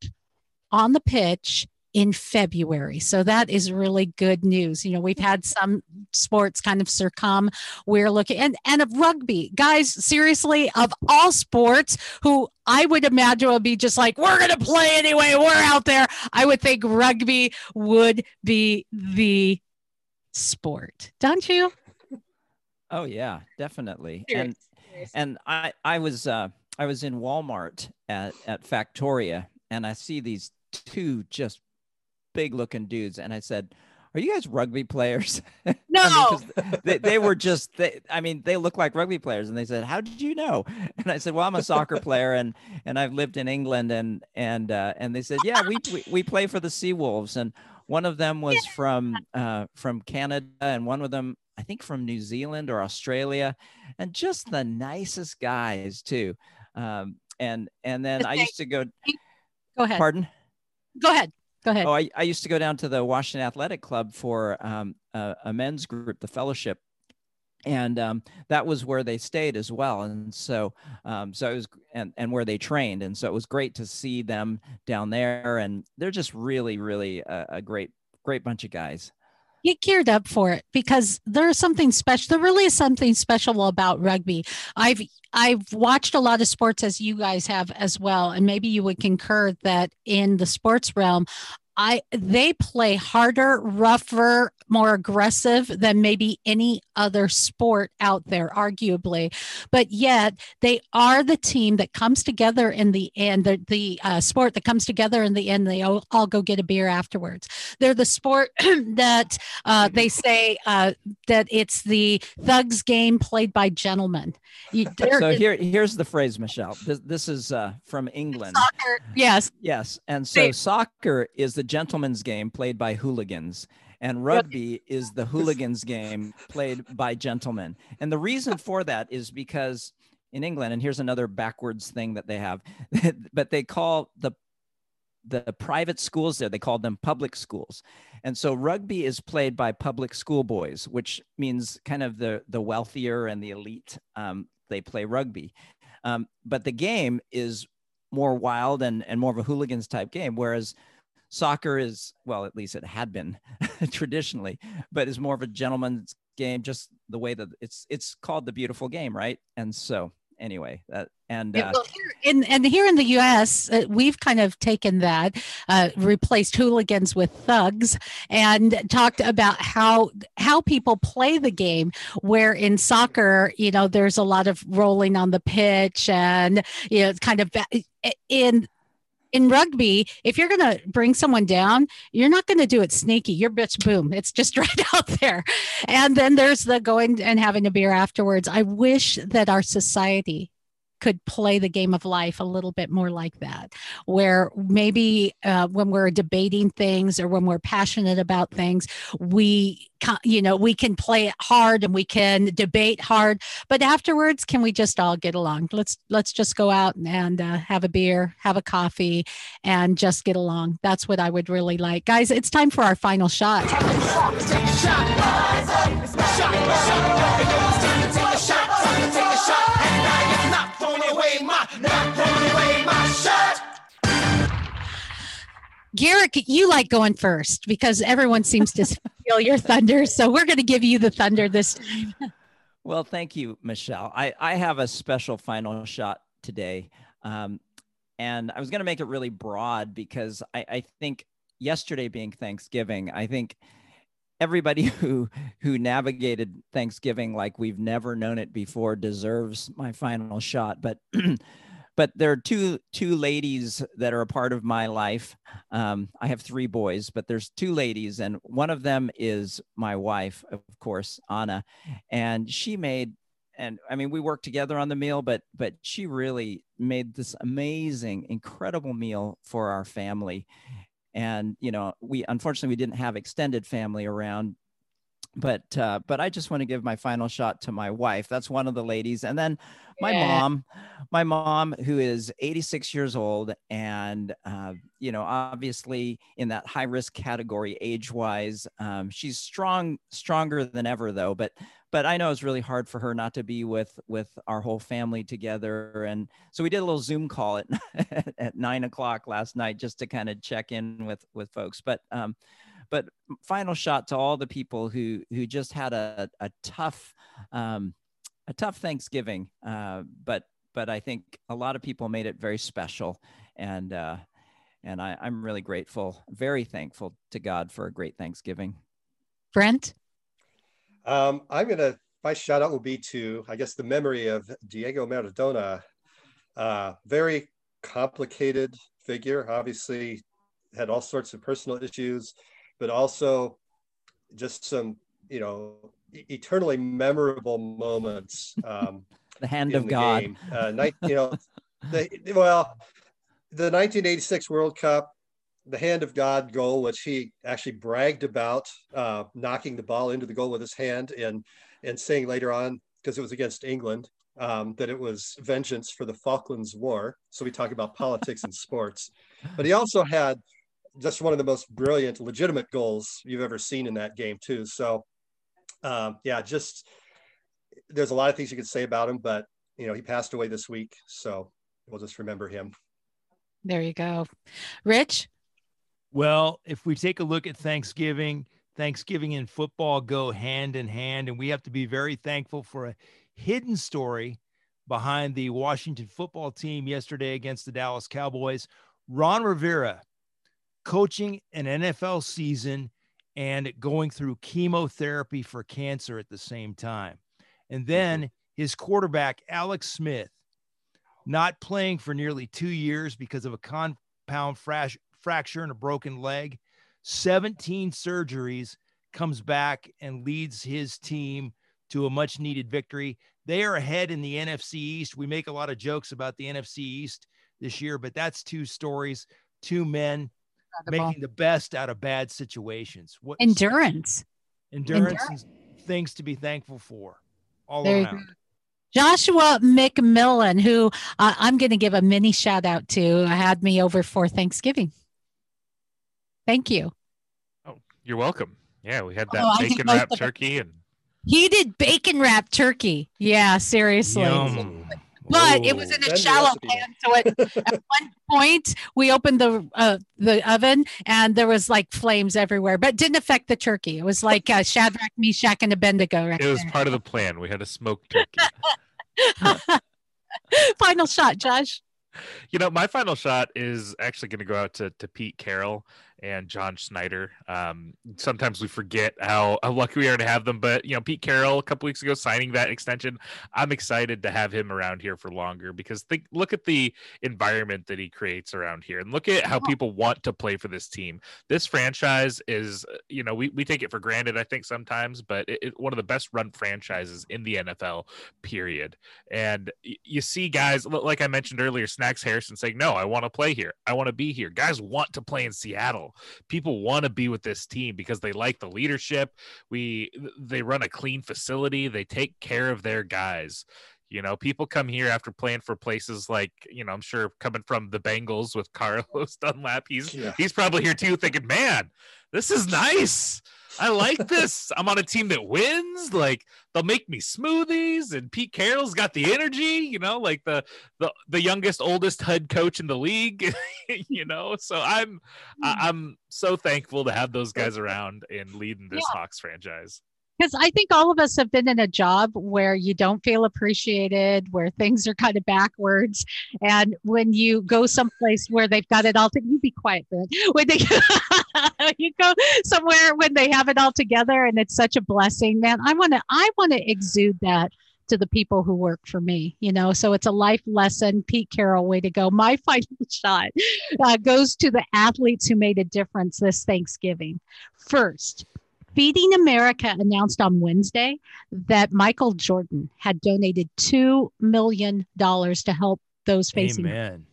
on the pitch in February. So that is really good news. You know, we've had some sports kind of succumb. We're looking and and of rugby, guys, seriously, of all sports who I would imagine would be just like, we're gonna play anyway, we're out there. I would think rugby would be the sport, don't you? Oh yeah, definitely. Serious, And and I I was uh I was in Walmart at at Factoria and I see these two just big looking dudes and I said, "Are you guys rugby players?" (laughs) I mean, they, they were just they, I mean, they look like rugby players and they said, "How did you know?" (laughs) And I said, "Well, I'm a soccer (laughs) player and and I've lived in England and and uh and they said, "Yeah, we we, we play for the Seawolves." And one of them was from uh from Canada and one of them I think from New Zealand or Australia, and just the nicest guys too. Um, and and then I used to go. (laughs) Go ahead. Pardon? Go ahead. Go ahead. Oh, I, I used to go down to the Washington Athletic Club for um, a, a men's group, the Fellowship, and um, that was where they stayed as well. And so, um, so it was, and and where they trained, and so it was great to see them down there. And they're just really, really a, a great, great bunch of guys. Get geared up for it because there's something special there really is something special about rugby. I've i've watched a lot of sports as you guys have as well and maybe you would concur that in the sports realm I they play harder, rougher, more aggressive than maybe any other sport out there, arguably. But yet they are the team that comes together in the end. The the uh, sport that comes together in the end. They all, all, go get a beer afterwards. They're the sport (clears throat) that uh, they say uh, that it's the thugs game played by gentlemen. You, (laughs) so here here's the phrase, Michelle. This, this is uh, from England. Soccer, yes, yes, and so soccer is the gentleman's game played by hooligans and rugby is the hooligans game played by gentlemen. And the reason (laughs) for that is because in england and here's another backwards thing that they have (laughs) but they call the the private schools there they call them public schools. And so rugby is played by public school boys which means kind of the the wealthier and the elite um, they play rugby. Um, but the game is more wild and, and more of a hooligans type game whereas soccer is well at least it had been (laughs) traditionally but is more of a gentleman's game just the way that it's it's called the beautiful game right? And so anyway that and uh, well, here in and here in the us uh, we've kind of taken that uh, replaced hooligans with thugs and talked about how how people play the game where in soccer you know there's a lot of rolling on the pitch and you know it's kind of in in rugby, if you're going to bring someone down, you're not going to do it sneaky. You're bitch boom. It's just (laughs) right out there. And then there's the going and having a beer afterwards. I wish that our society could play the game of life a little bit more like that, where maybe uh, when we're debating things or when we're passionate about things, we, you know, we can play it hard and we can debate hard, but afterwards, can we just all get along? Let's let's just go out and uh, have a beer, have a coffee, and just get along. That's what I would really like, guys. It's time for our final shot. Garrick, you like going first because everyone seems to (laughs) feel your thunder. So we're going to give you the thunder this time. (laughs) Well, thank you, Michelle. I, I have a special final shot today. Um, and I was going to make it really broad because I, I think yesterday being Thanksgiving, I think everybody (laughs) who who navigated Thanksgiving like we've never known it before deserves my final shot. But (clears throat) but there are two two ladies that are a part of my life. Um, I have three boys, but there's two ladies, and one of them is my wife, of course, Anna, and she made. And I mean, we worked together on the meal, but but she really made this amazing, incredible meal for our family. And you know, we unfortunately we didn't have extended family around, but uh, but I just want to give my final shot to my wife. That's one of the ladies, and then my yeah. mom, my mom who is 86 years old, and uh, you know, obviously in that high risk category age wise. Um, she's strong, stronger than ever though. But but I know it's really hard for her not to be with with our whole family together, and so we did a little Zoom call at (laughs) at nine o'clock last night just to kind of check in with with folks. But um, but final shot to all the people who who just had a, a tough um, a tough Thanksgiving, uh, but but I think a lot of people made it very special, and uh, and I, I'm really grateful, very thankful to God for a great Thanksgiving. Brent, um, I'm gonna my shout out will be to I guess the memory of Diego Maradona, uh, very complicated figure, obviously had all sorts of personal issues but also just some, you know, eternally memorable moments. Um, (laughs) the hand of the God. Uh, night, you know, the, well, the 1986 World Cup, the hand of God goal, which he actually bragged about, uh, knocking the ball into the goal with his hand, and and saying later on because it was against England um, that it was vengeance for the Falklands War. So we talk about politics and sports, but he also had just one of the most brilliant, legitimate goals you've ever seen in that game too. So, um, yeah, just there's a lot of things you could say about him, but you know he passed away this week, so we'll just remember him. There you go, Rich. Well, if we take a look at Thanksgiving, Thanksgiving and football go hand in hand, and we have to be very thankful for a hidden story behind the Washington football team yesterday against the Dallas Cowboys. Ron Rivera coaching an NFL season and going through chemotherapy for cancer at the same time. And mm-hmm. then his quarterback, Alex Smith, not playing for nearly two years because of a compound frash- fracture and a broken leg, 17 surgeries, comes back and leads his team to a much needed victory. They are ahead in the NFC East. We make a lot of jokes about the NFC East this year, but that's two stories, two men Incredible. making the best out of bad situations. What endurance. endurance, and things to be thankful for all There around. Joshua McMillan, who uh, I'm going to give a mini shout out to, had me over for Thanksgiving. Thank you. Oh, you're welcome. Yeah, we had that Oh, bacon most wrap turkey and He did bacon wrap turkey. Yeah, seriously. Yum. But it was in a shallow recipe. pan. So it, at (laughs) one point, we opened the uh, the oven and there was like flames everywhere, but didn't affect the turkey. It was like uh, Shadrach, Meshach, and Abednego. Right it was there. part of the plan. We had a smoked turkey. (laughs) Final shot, Josh. You know, my final shot is actually going to go out to, to Pete Carroll and John Schneider. Um, sometimes we forget how, how lucky we are to have them, but you know, Pete Carroll a couple weeks ago signing that extension. I'm excited to have him around here for longer because think look at the environment that he creates around here and look at how people want to play for this team. This franchise is, you know, we, we take it for granted, I think sometimes, but it, it, one of the best run franchises in the NFL, period. And you see guys like I mentioned earlier, Snacks Harrison saying, "No, I want to play here. I want to be here." Guys want to play in Seattle. People want to be with this team because they like the leadership. We they run a clean facility. They take care of their guys. You know, people come here after playing for places like, you know, I'm sure coming from the Bengals with (laughs) Carlos Dunlap, he's Yeah. he's probably here too, thinking, "Man, this is nice. I like (laughs) this. I'm on a team that wins. Like they'll make me smoothies, and Pete Carroll's got the energy. You know, like the the the youngest, oldest head coach in the league. (laughs) you know, so I'm I- hmm. I'm so thankful to have those guys around and leading this Hawks franchise. Because I think all of us have been in a job where you don't feel appreciated, where things are kind of backwards, and when you go someplace where they've got it all, to, you be quiet, Ben. (laughs) When they (laughs) you go somewhere when they have it all together, and it's such a blessing, man. I want to I want to exude that to the people who work for me, you know. So it's a life lesson. Pete Carroll, way to go. My (laughs) final shot uh, goes to the athletes who made a difference this Thanksgiving. First, Feeding America announced on Wednesday that Michael Jordan had donated $2 million to help those facing. Amen.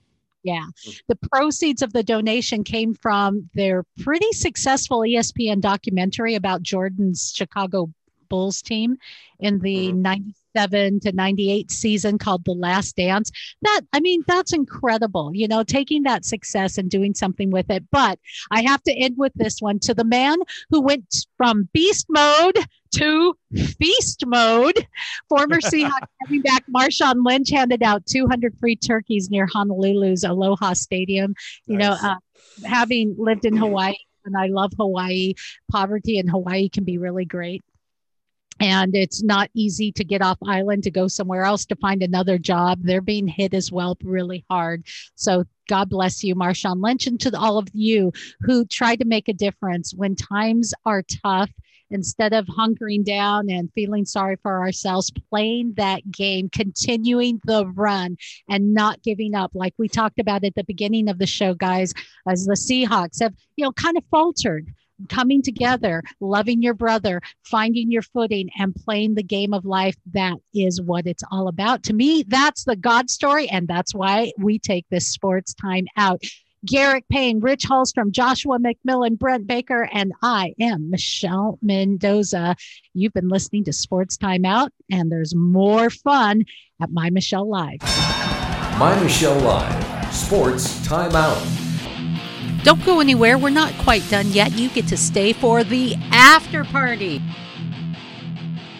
Yeah. The proceeds of the donation came from their pretty successful ESPN documentary about Jordan's Chicago Bulls team in the mm-hmm. 97 to 98 season called The Last Dance. That, I mean, that's incredible, you know, taking that success and doing something with it. But I have to end with this one to the man who went from beast mode to feast mode. Former (laughs) Seahawks coming back Marshawn Lynch handed out 200 free turkeys near Honolulu's Aloha Stadium. You Nice. know, uh, having lived in Hawaii, and I love Hawaii, poverty in Hawaii can be really great. And it's not easy to get off island to go somewhere else to find another job. They're being hit as well really hard. So God bless you, Marshawn Lynch, and to all of you who try to make a difference when times are tough. Instead of hunkering down and feeling sorry for ourselves, playing that game, continuing the run, and not giving up, like we talked about at the beginning of the show, guys, as the Seahawks have, you know, kind of faltered coming together, loving your brother, finding your footing, and playing the game of life. That is what it's all about. To me, that's the God story. And that's why we take this sports time out. Garrick Payne, Rich Holstrom, Joshua McMillan, Brent Baker, and I am Michelle Mendoza. You've been listening to Sports Time Out, and there's more fun at My Michelle Live. My Michelle Live, Sports Timeout. Don't go anywhere. We're not quite done yet. You get to stay for the after party.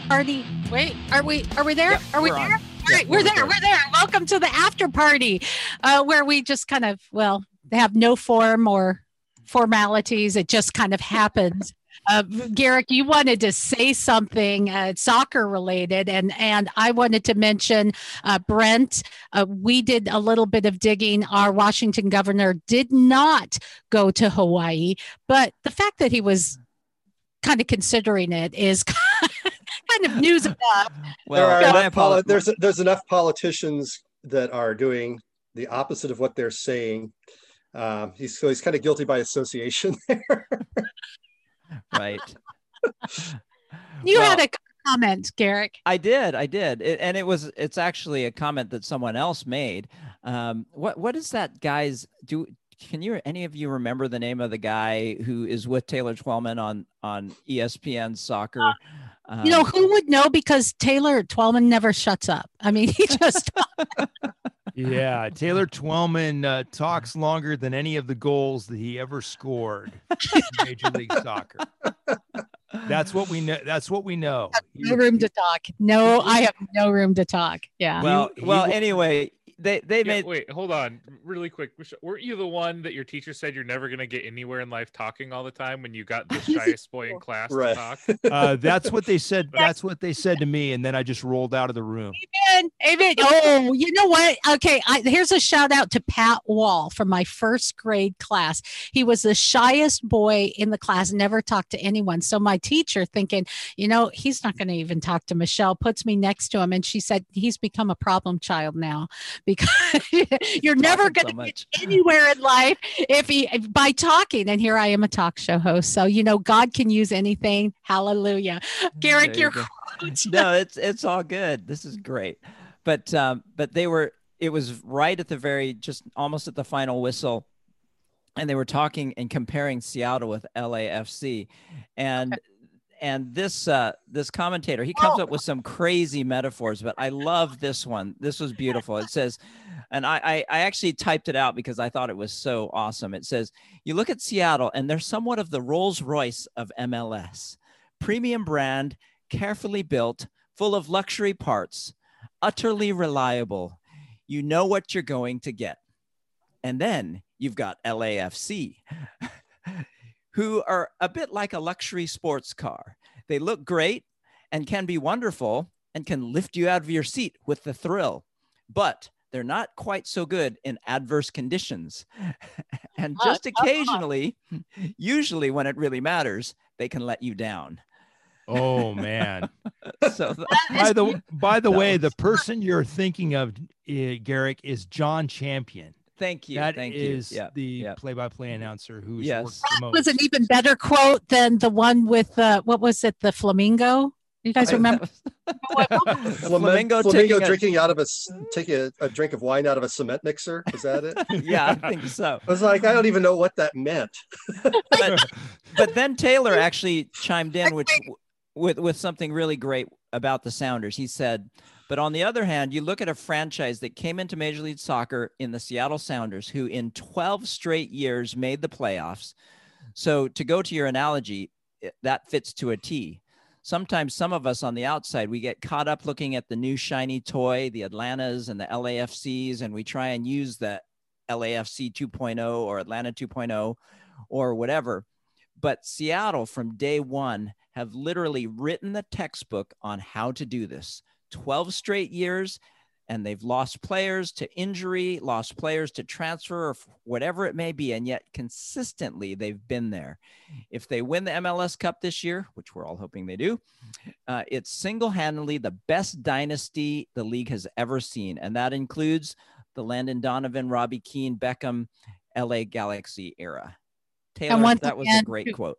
Party. Wait, are we are we there? Are we on. there? All Yeah, right, we're, we're there. there. We're there. Welcome to the after party, uh, where we just kind of well have no form or formalities. It just kind of happens. Uh, Garrick, you wanted to say something uh, soccer related, and and I wanted to mention uh, Brent. Uh, we did a little bit of digging. Our Washington governor did not go to Hawaii, but the fact that he was kind of considering it is (laughs) kind of news enough. (laughs) Well, Well, there are enough poli- there's there's enough politicians that are doing the opposite of what they're saying. Um, he's so he's kind of guilty by association (laughs) there. (laughs) right. (laughs) You Well, had a comment, Garrick. I did, I did, it, and it was it's actually a comment that someone else made. Um, what what is that guy's do? Can you any of you remember the name of the guy who is with Taylor Twellman on on ESPN Soccer? You know Um, who would know because Taylor Twellman never shuts up. I mean, he just (laughs) Yeah, Taylor Twellman uh, talks longer than any of the goals that he ever scored in Major League (laughs) Soccer. That's what we know. That's what we know. no room to talk. No, I have no room to talk. Yeah. well, well, anyway, they they Yeah, made wait, hold on, really quick. Weren't you the one that your teacher said you're never gonna get anywhere in life talking all the time when you got the (laughs) shyest boy in class Right. to talk? (laughs) (laughs) Uh, that's what they said. That's what they said to me, and then I just rolled out of the room. Amen. Amen. Oh, you know what? Okay. I, here's a shout out to Pat Wall from my first grade class. He was the shyest boy in the class, never talked to anyone. So my teacher, thinking, you know, he's not going to even talk to Michelle, puts me next to him. And she said, he's become a problem child now because (laughs) you're never going to much. get (laughs) anywhere in life if he by talking. And here I am, a talk show host. So, you know, God can use anything. Hallelujah. Garrick, There you your no, it's it's all good. This is great. But um, but they were it was right at the very just almost at the final whistle, and they were talking and comparing Seattle with LAFC, and and this uh this commentator he comes Oh. up with some crazy metaphors, but I love this one. This was beautiful. It says, and I I, I actually typed it out because I thought it was so awesome. It says, you look at Seattle and they're somewhat of the Rolls Royce of MLS, premium brand carefully built, full of luxury parts, utterly reliable. You know what you're going to get. And then you've got LAFC, (laughs) who are a bit like a luxury sports car. They look great and can be wonderful and can lift you out of your seat with the thrill, but they're not quite so good in adverse conditions. (laughs) and just occasionally, (laughs) usually when it really matters, they can let you down. Oh (laughs) man! So th- by the by the way, the person you're thinking of, uh, Garrick, is Jon Champion. Thank you. That thank is you. Yeah. the yeah. play-by-play announcer who's Yes. worked the most. was an even better quote than the one with uh, what was it, the flamingo? You guys remember? what- (laughs) what- Flamingo, Flamingo, taking a- drinking out of a taking a, a drink of wine out of a cement mixer. Is that it? (laughs) Yeah, I think so. I was like, I don't even know what that meant. But, (laughs) but then Taylor actually chimed in, which with with something really great about the Sounders. He said, "But on the other hand, you look at a franchise that came into Major League Soccer in the Seattle Sounders, who in 12 straight years made the playoffs. So to go to your analogy, eh, that fits to a T. Sometimes some of us on the outside, we get caught up looking at the new shiny toy, the Atlantas and the LAFCs, and we try and use the LAFC 2.0 or Atlanta 2.0 or whatever. But Seattle, from day one, have literally written the textbook on how to do this. 12 straight years, and they've lost players to injury, lost players to transfer, or whatever it may be. And yet, consistently, they've been there. If they win the MLS Cup this year, which we're all hoping they do, uh, it's single handedly the best dynasty the league has ever seen. And that includes the Landon Donovan, Robbie Keane, Beckham, LA Galaxy era. Taylor, that was a great quote.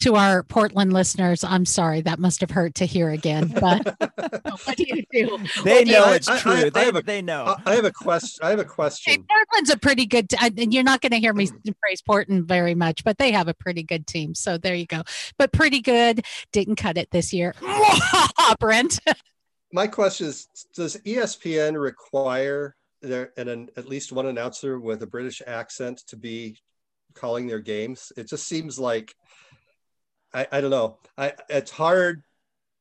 To our Portland listeners, I'm sorry that must have hurt to hear again. But (laughs) what do you do? They do know you- it's I- I- true. I they, have a- they know. I I have a question. I have a Hey, question. Portland's a pretty good. T- I- and you're not going to hear me praise Portland very much, but they have a pretty good team. So there you go. But pretty good. Didn't cut it this year. (laughs) Brent. My question is: Does ESPN require there and an, at least one announcer with a British accent to be calling their games? It just seems like I, I don't know. I it's hard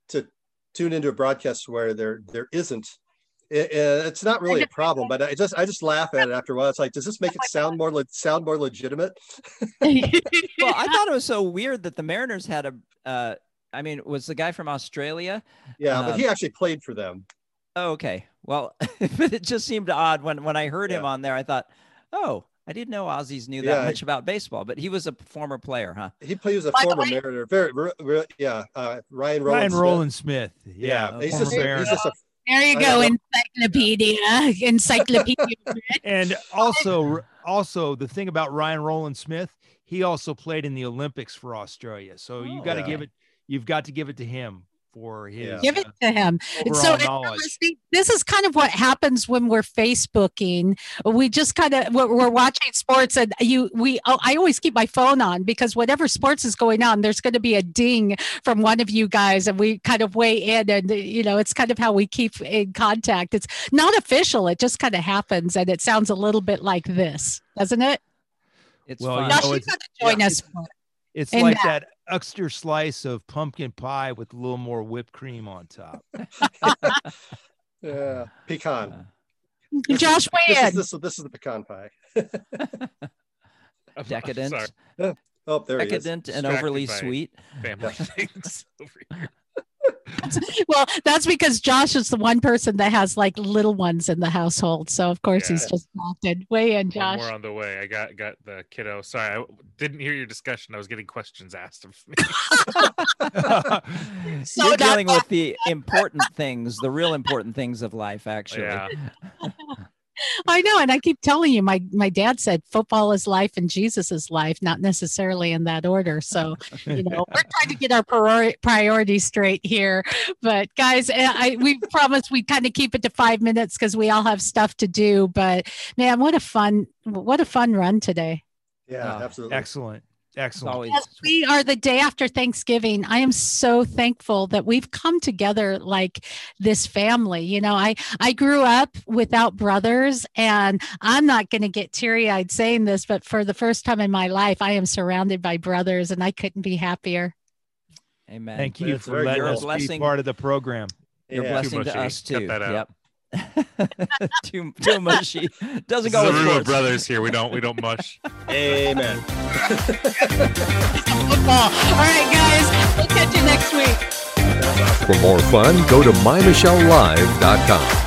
to tune into a broadcast where there there isn't it, it- it's not really a problem, but I just I just laugh at it after a while. It's like, does this make it sound more le- sound more legitimate? (laughs) Well, I thought it was so weird that the Mariners had a. Uh, I mean, was the guy from Australia? Yeah, but Um, he actually played for them. Oh, okay. Well, (laughs) it just seemed odd when when I heard him on there. I thought, oh, I didn't know Aussies knew that Yeah. much about baseball, but he was a former player, huh? He played as a By former way- Mariner. Very, re, re- yeah. Uh, Ryan Rowland. Ryan Smith. Rowland Smith. Yeah. Yeah, He's just, he's just a there you go, encyclopedia, (laughs) encyclopedia. (laughs) and also also the thing about Ryan Rowland Smith, he also played in the Olympics for Australia. So you Oh, got to yeah. give it you've got to give it to him for his Give it to him. so if you're knowledge. listening, this is kind of what happens when we're Facebooking. We just kind of we're, we're watching sports, and you we oh, I always keep my phone on because whatever sports is going on, there's going to be a ding from one of you guys, and we kind of weigh in, and you know it's kind of how we keep in contact. It's not official; it just kind of happens, and it sounds a little bit like this, doesn't it? It's Well, fun. you Josh, know, you it's- got to join yeah, us. It's And like that- that extra slice of pumpkin pie with a little more whipped cream on top. (laughs) yeah, pecan. Uh, Josh, weigh This is, this, is- this is the pecan pie. (laughs) Decadent, (laughs) Oh, there he is. decadent, and overly sweet. family things over here. (laughs) well, that's because Josh is the one person that has like little ones in the household. So of course he's Yeah. just opted. Way in, One Josh. more on the way. I got got the kiddo. Sorry, I didn't hear your discussion. I was getting questions asked of me. (laughs) So You're that- dealing with the important things, the real important things of life, actually. Yeah. (laughs) I know, and I keep telling you, my my dad said football is life and Jesus is life, not necessarily in that order. So you know, we're trying to get our priori- priorities straight here. But guys, eh, I we promised we'd kind of keep it to five minutes because we all have stuff to do. But man, what a fun what a fun run today. Yeah, Oh, absolutely. Excellent. It's Excellent. always As we are the day after Thanksgiving, I am so thankful that we've come together like this family. You know, I I grew up without brothers, and I'm not going to get teary eyed saying this, but for the first time in my life, I am surrounded by brothers, and I couldn't be happier. amen. Thank you for letting good. us be part of the program. You're Yeah. blessing to mushy. us Cut too. that out. Yep. (laughs) too too mushy. Doesn't This go a with room of sports. brothers here. We don't we don't mush. Amen. Football. All right, guys, we'll catch you next week. For more fun, go to mymichellelive.com.